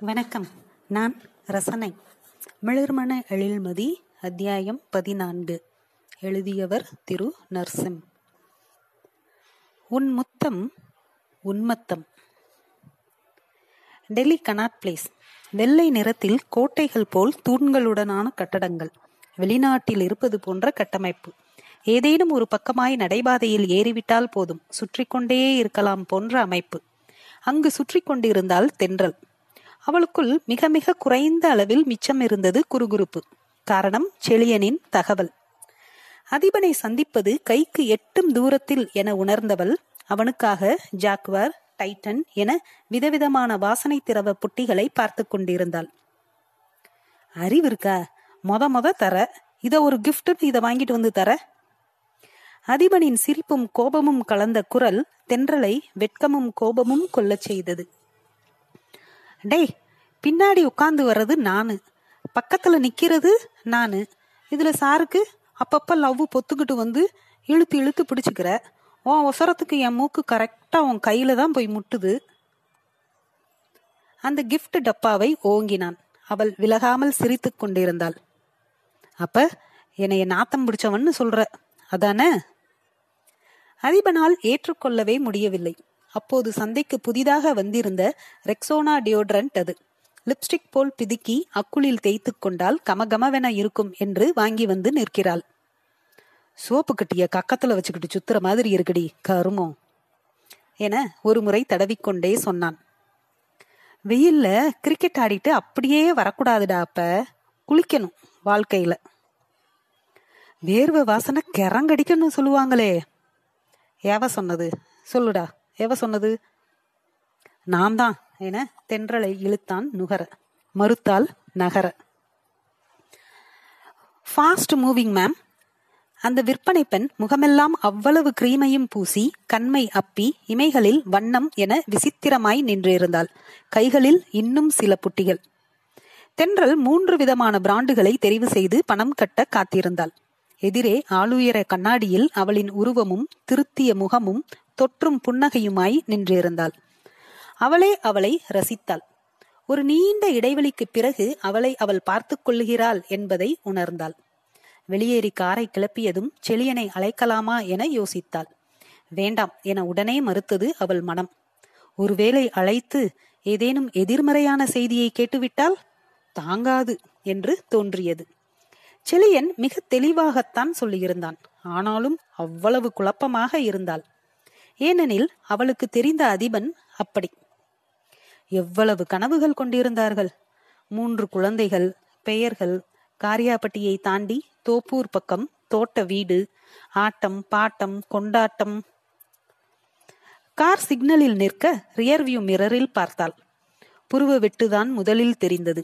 வணக்கம். நான் ரசனை. மிளர்மன எழில்மதி அத்தியாயம் பதினான்கு. எழுதியவர் திரு நர்சிம். உன் முத்தம் உன்மத்தம் டெல்லி கனாட் பிளேஸ். வெள்ளை நிறத்தில் கோட்டைகள் போல் தூண்களுடனான கட்டடங்கள். வெளிநாட்டில் இருப்பது போன்ற கட்டமைப்பு. ஏதேனும் ஒரு பக்கமாய் நடைபாதையில் ஏறிவிட்டால் போதும். சுற்றி கொண்டே இருக்கலாம் போன்ற அமைப்பு. அங்கு சுற்றி கொண்டிருந்தால் தென்றல். அவளுக்குள் மிக மிக குறைந்த அளவில் மிச்சம் இருந்தது குறுகுறுப்பு. காரணம் செழியனின் தகவல். அதிபனை சந்திப்பது கைக்கு எட்டும் தூரத்தில் என உணர்ந்தவள் அவனுக்காக ஜாக்வார் டைட்டன் என விதவிதமான வாசனை திரவ புட்டிகளை பார்த்து கொண்டிருந்தாள். அறிவு இருக்கா? மொத மொத தர. இத ஒரு கிஃப்ட் இத வாங்கிட்டு வந்து தர. அதிபனின் சிரிப்பும் கோபமும் கலந்த குரல் தென்றலை வெட்கமும் கோபமும் கொல்லச் செய்தது. டேய் பின்னாடி உட்காந்து வர்றது நானு. பக்கத்துல நிக்கிறது நானு. இதுல சாருக்கு அப்பப்ப லவ் பொத்துக்கிட்டு வந்து இழுத்து இழுத்து பிடிச்சுக்கிற. உன் ஒசரத்துக்கு என் மூக்கு கரெக்டா உன் கையில தான் போய் முட்டுது. அந்த கிஃப்ட் டப்பாவை ஓங்கினான். அவள் விலகாமல் சிரித்து கொண்டிருந்தாள். அப்ப என்னைய நாத்தம் பிடிச்சவன்னு சொல்ற. அதானே? அதிபனால் ஏற்றுக்கொள்ளவே முடியவில்லை. அப்போது சந்தைக்கு புதிதாக வந்திருந்த ரெக்ஸோனா டியோட்ரண்ட் அது. லிப்ஸ்டிக் போல் பிதுக்கி அக்குளில் தேய்த்து கொண்டால் கமகமவென இருக்கும் என்று வாங்கி வந்து நிற்கிறாள். சோப்பு கட்டிய கக்கத்துல வச்சுக்கிட்டு சுத்துற மாதிரி இருக்குடி கருமோ? என ஒரு முறை தடவிக்கொண்டே சொன்னான். வெயில்ல கிரிக்கெட் ஆடிட்டு அப்படியே வரக்கூடாதுடா அப்ப குளிக்கணும் வாழ்க்கையில. வேர்வை வாசனை கிறங்கடிக்கணும்னு சொல்லுவாங்களே. ஏவ சொன்னது? சொல்லுடா எவ சொன்னது? நாம் தான் என தென்றலை இழுத்தான் நுகர மறுத்தால் நகர. ஃபாஸ்ட் மூவிங் மேம் அந்த விற்பனை பெண் முகமெல்லாம் அவ்வளவு கிரீமையும் பூசி கண்மை அப்பி இமைகளில் வண்ணம் என விசித்திரமாய் நின்றிருந்தாள் கைகளில் இன்னும் சில புட்டிகள். தென்றல் மூன்று விதமான பிராண்டுகளை தெரிவு செய்து பணம் கட்ட காத்திருந்தாள். எதிரே ஆளுயர கண்ணாடியில் அவளின் உருவமும் திருத்திய முகமும் தொற்றும் புன்னகையுமாய் நின்றிருந்தாள் அவளே அவளை ரசித்தாள். ஒரு நீண்ட இடைவெளிக்கு பிறகு அவளை அவள் பார்த்து கொள்ளுகிறாள் என்பதை உணர்ந்தாள். வெளியேறி காரை கிளப்பியதும் செழியனை அழைக்கலாமா என யோசித்தாள். வேண்டாம் என உடனே மறுத்தது அவள் மனம். ஒருவேளை அழைத்து ஏதேனும் எதிர்மறையான செய்தியை கேட்டுவிட்டால்? தாங்காது என்று தோன்றியது. செளியன் மிக தெளிவாகத்தான் சொல்லியிருந்தான். ஆனாலும் அவ்வளவு குழப்பமாக இருந்தாள். ஏனெனில் அவளுக்கு தெரிந்த அதிபன் அப்படி. எவ்வளவு கனவுகள் கொண்டிருந்தார்கள்? மூன்று குழந்தைகள் பெயர்கள் காரியாப்பட்டியை தாண்டி தோப்பூர் பக்கம் தோட்ட வீடு ஆட்டம் பாட்டம் கொண்டாட்டம். கார் சிக்னலில் நிற்க ரியர்வியூ மிரரில் பார்த்தாள். புருவ வெட்டுதான் முதலில் தெரிந்தது.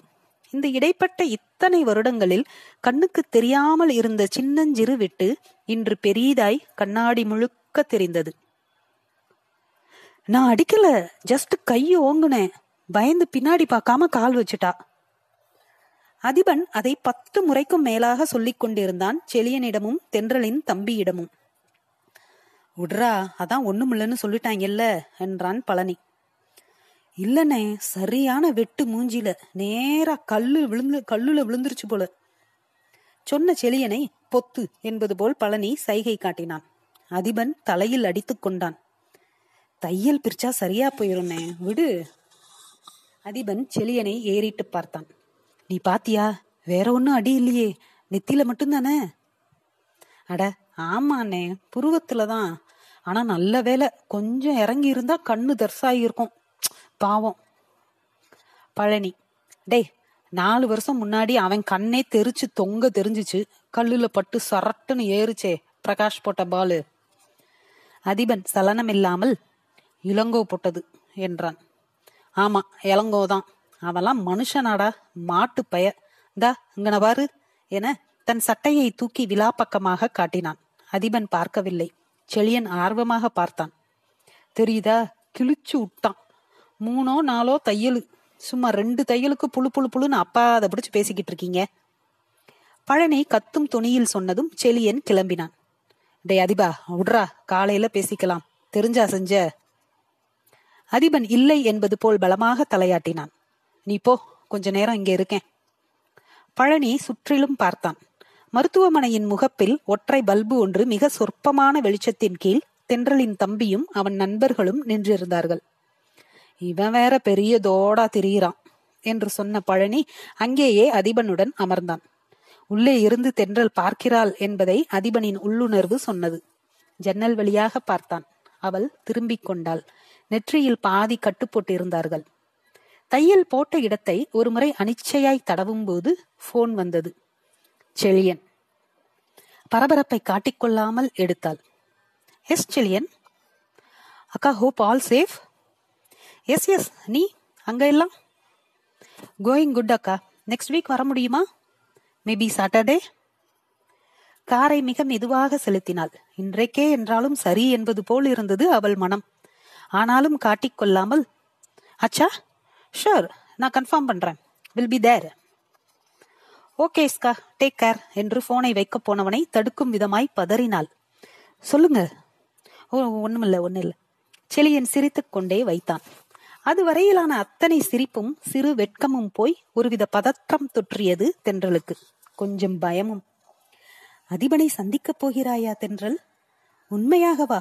இந்த இடைப்பட்ட இத்தனை வருடங்களில் கண்ணுக்கு தெரியாமல் இருந்த சின்னஞ்சிறு வெட்டு இன்று பெரிதாய் கண்ணாடி முழுக்க தெரிந்தது. நான் அடிக்கல ஜஸ்ட் கைய ஓங்குனேன். பயந்து பின்னாடி பார்க்காம கால் வச்சுட்டா. அதிபன் அதை பத்து முறைக்கும் மேலாக சொல்லிக் கொண்டிருந்தான் செழியனிடமும் தென்றலின் தம்பியிடமும். உட்ரா அதான் ஒண்ணுமில்லன்னு சொல்லிட்டாங்கல்ல என்றான் பழனி. இல்லனே சரியான வெட்டு மூஞ்சில நேரா கல்லு விழுந்து கல்லுல விழுந்துருச்சு போல. சொன்ன செளியனை பொத்து என்பது போல் பழனி சைகை காட்டினான். அதிபன் தலையில் அடித்துக் கொண்டான். தையல் பிரிச்சா சரியா போயிருந்தே விடு. அதிபன் செளியனை ஏறிட்டு பார்த்தான். நீ பாத்தியா? வேற ஒன்னும் அடி இல்லையே. நெத்தியில மட்டும்தானே? அட ஆமாண்ணே. புருவத்துலதான். ஆனா நல்ல வேலை கொஞ்சம் இறங்கி இருந்தா கண்ணு தர்சாயிருக்கும். பாவம். பழனி. டேய் நாலு வருஷம் முன்னாடி அவன் கண்ணே தெரிச்சு தொங்க தெரிஞ்சிச்சு. கல்லுல பட்டு சரட்டுன்னு ஏறுச்சே. பிரகாஷ் போட்ட பாலு. அதிபன் சலனம் இல்லாமல் இளங்கோ போட்டது என்றான். ஆமா இளங்கோதான் அவெல்லாம் மனுஷனாடா மாட்டு பய தா இங்கன பாரு என தன் சட்டையை தூக்கி விழா பக்கமாக காட்டினான். அதிபன் பார்க்கவில்லை. செழியன் ஆர்வமாக பார்த்தான். தெரியுதா? கிழிச்சு விட்டான் மூணோ நாலோ தையலு. சும்மா ரெண்டு தையலுக்கு புழு புழு புழுன்னு அப்பா அதை பிடிச்சு பேசிக்கிட்டு இருக்கீங்க. பழனி கத்தும் துணியில் சொன்னதும் செழியன் கிளம்பினான். டே அதிபா விட்றா காலையில பேசிக்கலாம். தெரிஞ்சா செஞ்ச அதிபன் இல்லை என்பது போல் பலமாக தலையாட்டினான். நீ போ கொஞ்ச நேரம் இங்கே இருக்கேன். பழனி சுற்றிலும் பார்த்தான். மருத்துவமனையின் முகப்பில் ஒற்றை பல்பு ஒன்று மிக சொற்பமான வெளிச்சத்தின் கீழ் தென்றலின் தம்பியும் அவன் நண்பர்களும் நின்றிருந்தார்கள். இவன் வேற பெரிய தோடா திரியிறான் என்று சொன்ன பழனி அங்கேயே அதிபனுடன் அமர்ந்தான். உள்ளே இருந்து தென்றல் பார்க்கிறாள் என்பதை அதிபனின் உள்ளுணர்வு சொன்னது. ஜன்னல் வழியாக பார்த்தான். அவள் திரும்பிக் கொண்டாள். நெற்றியில் பாதி கட்டு போட்டிருந்தார்கள். தையல் போட்ட இடத்தை ஒரு முறை அனிச்சையாய் தடவும் போது போன் வந்தது. செழியன். பரபரப்பை காட்டிக்கொள்ளாமல் எடுத்தாள். எஸ் செழியன். அக்கா hope all safe yes yes நீ அங்க எல்லாம்? கோயிங் குட் அக்கா. நெக்ஸ்ட் வீக் வர முடியுமா? மேபி சாட்டர்டே காரை மிக மெதுவாக செலுத்தினாள். இன்றைக்கே என்றாலும் சரி என்பது போல் இருந்தது அவள் மனம். ஆனாலும் காட்டிக்கொள்ளாமல் அச்சா ஷூர் நான் கன்ஃபார்ம் பண்றேன். வில் பி தேர் ஓகே ஸ்கா டேக் கேர் என்று போனை வைக்க போனவனை தடுக்கும் விதமாய் பதறினாள். சொல்லுங்க. ஓ ஒண்ணுமில்ல ஒண்ணு இல்லை செலியன் சிரித்துக் கொண்டே வைத்தான். அதுவரையிலான அத்தனை சிரிப்பும் சிறு வெட்கமும் போய் ஒருவித பதற்றம் தொற்றியது தென்றலுக்கு. கொஞ்சம் பயமும். அதிபனை சந்திக்கப் போகிறாயா தென்றல்? உண்மையாகவா?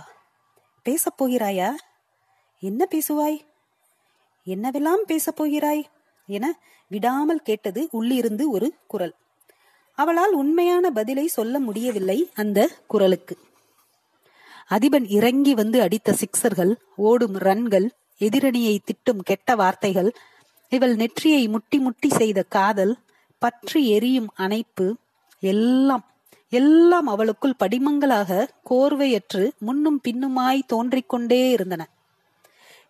பேசப் போகிறாயா? என்ன பேசுவாய்? என்னவெல்லாம் பேசப் போகிறாய்? என விடாமல் கேட்டது உள்ளிருந்து ஒரு குரல். அவளால் உண்மையான பதிலை சொல்ல முடியவில்லை அந்த குரலுக்கு. அதிபன் இறங்கி வந்து அடித்த சிக்சர்கள் ஓடும் ரன்கள் எதிரணியை திட்டும் கெட்ட வார்த்தைகள் இவள் நெற்றியை முட்டி முட்டி செய்த காதல் பற்றி எரியும் அணைப்பு எல்லாம் எல்லாம் அவளுக்குள் படிமங்களாக கோர்வையற்று முன்னும் பின்னுமாய் தோன்றிக் கொண்டே இருந்தன.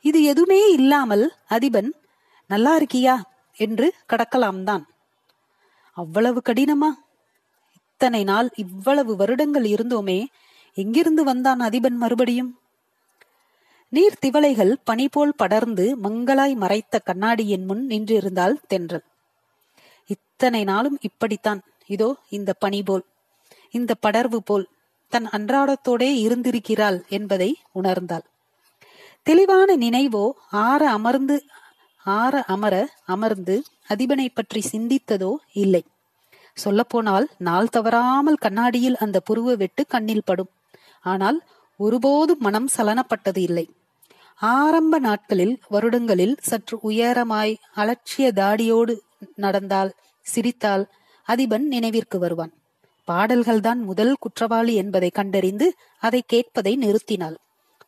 இது எதுவுமே இல்லாமல் அதிபன் நல்லா இருக்கியா? என்று கடக்கலாம் தான் அவ்வளவு கடினமா? இத்தனை நாள் இவ்வளவு வருடங்கள் இருந்தோமே எங்கிருந்து வந்தான் அதிபன் மறுபடியும்? நீர் திவளைகள் பனி போல் படர்ந்து மங்களாய் மறைத்த கண்ணாடியின் முன் நின்றிருந்தால் தென்றல். இத்தனை நாளும் இப்படித்தான். இதோ இந்த பனி போல் இந்த படர்வு போல் தன் அன்றாடத்தோடே இருந்திருக்கிறாள் என்பதை உணர்ந்தாள். தெளிவான நினைவோ ஆற அமர்ந்து ஆற அமர அமர்ந்து அதிபனை பற்றி சிந்தித்ததோ இல்லை. சொல்லப்போனால் நாள் தவறாமல் கண்ணாடியில் அந்த புருவ வெட்டு கண்ணில் படும். ஆனால் ஒருபோதும் மனம் சலனப்பட்டது இல்லை. ஆரம்ப நாட்களில் வருடங்களில் சற்று உயரமாய் அலட்சிய தாடியோடு நடந்தால் சிரித்தால் அதிபன் நினைவிற்கு வருவான். பாடல்கள்தான் முதல் குற்றவாளி என்பதை கண்டறிந்து அதை கேட்பதை நிறுத்தினாள்.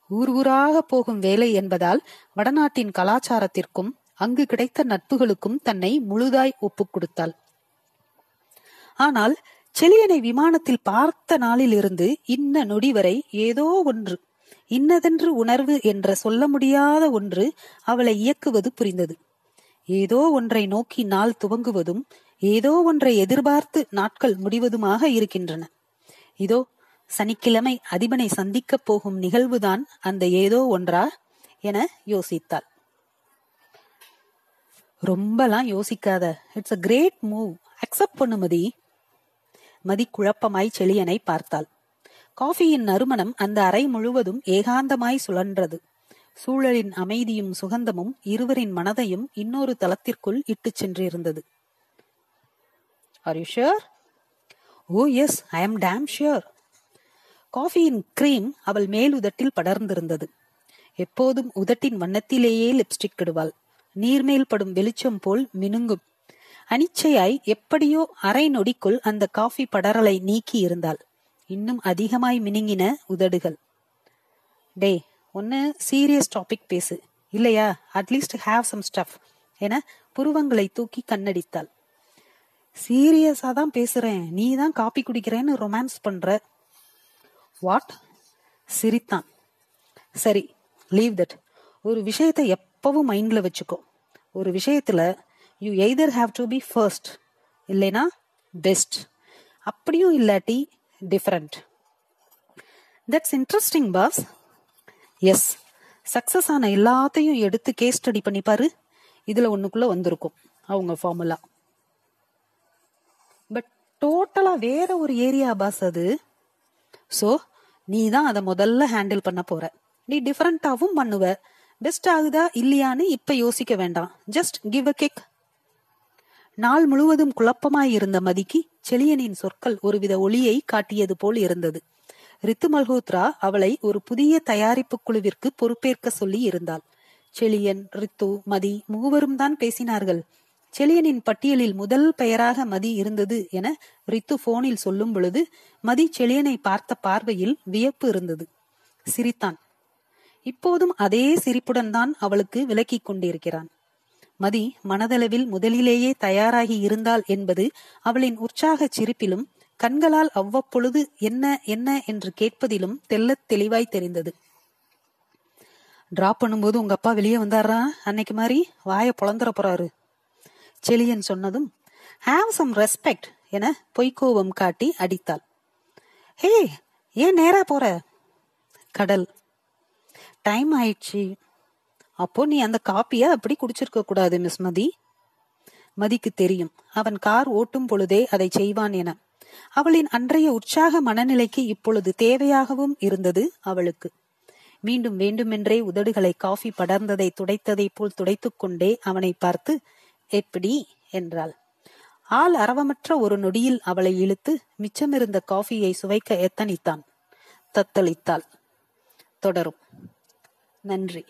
ஊர் ஊராக போகும் வேலை என்பதால் வடநாட்டின் கலாச்சாரத்திற்கும் அங்கு கிடைத்த நட்புகளுக்கும் தன்னை முழுதாய் ஒப்புக் கொடுத்தாள். ஆனால் செலியனை விமானத்தில் பார்த்த நாளிலிருந்து இன்ன நொடி வரை ஏதோ ஒன்று இன்னதென்று உணர்வு என்ற சொல்ல முடியாத ஒன்று அவளை இயக்குவது புரிந்தது. ஏதோ ஒன்றை நோக்கி நாள் துவங்குவதும் ஏதோ ஒன்றை எதிர்பார்த்து நாட்கள் முடிவதுமாக இருக்கின்றன. இதோ சனிக்கிழமை அதிபனை சந்திக்கப் போகும் நிகழ்வுதான் அந்த ஏதோ ஒன்றா என யோசித்தாள். ரொம்பலாம் யோசிக்காத. It's a great move accept பண்ணு மதி. மதி குழப்பமாய் செழியனை பார்த்தாள். காஃபியின் நறுமணம் அந்த அறை முழுவதும் ஏகாந்தமாய் சுழன்றது. சூழலின் அமைதியும் சுகந்தமும் இருவரின் மனதையும் இன்னொரு தளத்திற்குள் இட்டுச் சென்றிருந்தது. Are you sure oh yes I am damn sure காஃபியின் cream அவள் மேல் உதட்டில் படர்ந்திருந்தது. எப்போதும் உதட்டின் வண்ணத்திலேயே லிப்ஸ்டிக் இடுவாள். நீர்மேல் படும் வெளிச்சம் போல் மினுங்கும். அனிச்சையாய் எப்படியோ அரை நொடிக்குள் அந்த காஃபி படரலை நீக்கி இருந்தாள். இன்னும் அதிகமாய் மினுங்கின உதடுகள். டே ஒன்னு சீரியஸ் டாபிக் பேசு. இல்லையா? அட்லீஸ்ட் ஹாவ் சம் ஸ்டஃப் என புருவங்களை தூக்கி கண்ணடித்தாள். சீரியஸா தான் பேசுறேன். நீ தான் காப்பி குடிக்கிறேன்னு ரொமான்ஸ் பண்ற. வாட் சிரித்தான். சரி லீவ் தட் ஒரு விஷயத்தை எப்பவும் மைண்ட்ல வச்சுக்கோ. ஒரு விஷயத்துல you either have to be first இல்லைனா பெஸ்ட் அப்படியும் இல்லாட்டி different that's interesting boss S success ஆன எல்லாத்தையும் எடுத்து கேஸ் ஸ்டடி பண்ணி பாரு. இதுல ஒண்ணுக்குள்ள வந்திருக்கும் அவங்க ஃபார்முலா பட் டோட்டலா வேற ஒரு ஏரியா பாஸ் அது சோ நீ தான் அதை முதல்ல ஹேண்டில் பண்ண போற. நீ டிஃபரெண்டாவும் பண்ணுவ. பெஸ்ட் ஆகுதா இல்லையான்னு இப்ப யோசிக்க வேண்டாம். ஜஸ்ட் கிவ் அ கிக் நாள் முழுவதும் குழப்பமாயிருந்த மதிக்கு செளியனின் சொற்கள் ஒருவித ஒளியை காட்டியது போல் இருந்தது. ரித்து மல்ஹோத்ரா அவளை ஒரு புதிய தயாரிப்பு குழுவிற்கு பொறுப்பேற்க சொல்லி இருந்தாள். செளியன் ரித்து மதி மூவரும் தான் பேசினார்கள். செலியனின் பட்டியலில் முதல் பெயராக மதி இருந்தது என ரித்து போனில் சொல்லும் பொழுது மதி செலியனை பார்த்த பார்வையில் வியப்பு இருந்தது. சிரித்தான். இப்போதும் அதே சிரிப்புடன் தான் அவளுக்கு விலக்கிக் கொண்டிருக்கிறான். மதி மனதளவில் முதலிலேயே தயாராகி இருந்தாள் என்பது அவளின் உற்சாக சிரிப்பிலும் கண்களால் அவ்வப்பொழுது என்ன என்ன என்று கேட்பதிலும் தெள்ளத் தெளிவாய் தெரிந்தது. டிராப் பண்ணும்போது உங்க அப்பா வெளியே வந்தாரா? அன்னைக்கு மாதிரி வாய புலந்துற போறாரு. செலியன் சொன்னதும் ஹாவ் சம் ரெஸ்பெக்ட் என பொய்க்கோவம் காட்டி அடித்தாள். ஹே ஏன் நேரா போற? கடல். டைம் ஆயிடுச்சு. அப்போ நீ அந்த காப்பிய அப்படி குடிச்சிருக்க கூடாது மிஸ் மதி. மதிக்கு தெரியும் அவன் கார் ஓட்டும் பொழுதே அதை செய்வான் என. அவளின் அன்றைய உற்சாக மனநிலைக்கு இப்பொழுது தேவையாகவும் இருந்தது அவளுக்கு. மீண்டும் வேண்டுமென்றே உதடுகளை காஃபி படர்ந்ததை துடைத்ததை போல் துடைத்துக்கொண்டே அவனை பார்த்து எப்படி? என்றாள். ஆள் அரவமற்ற ஒரு நொடியில் அவளை இழுத்து மிச்சமிருந்த காஃபியை சுவைக்க எத்தனித்தான். தத்தளித்தாள். தொடரும். நன்றி.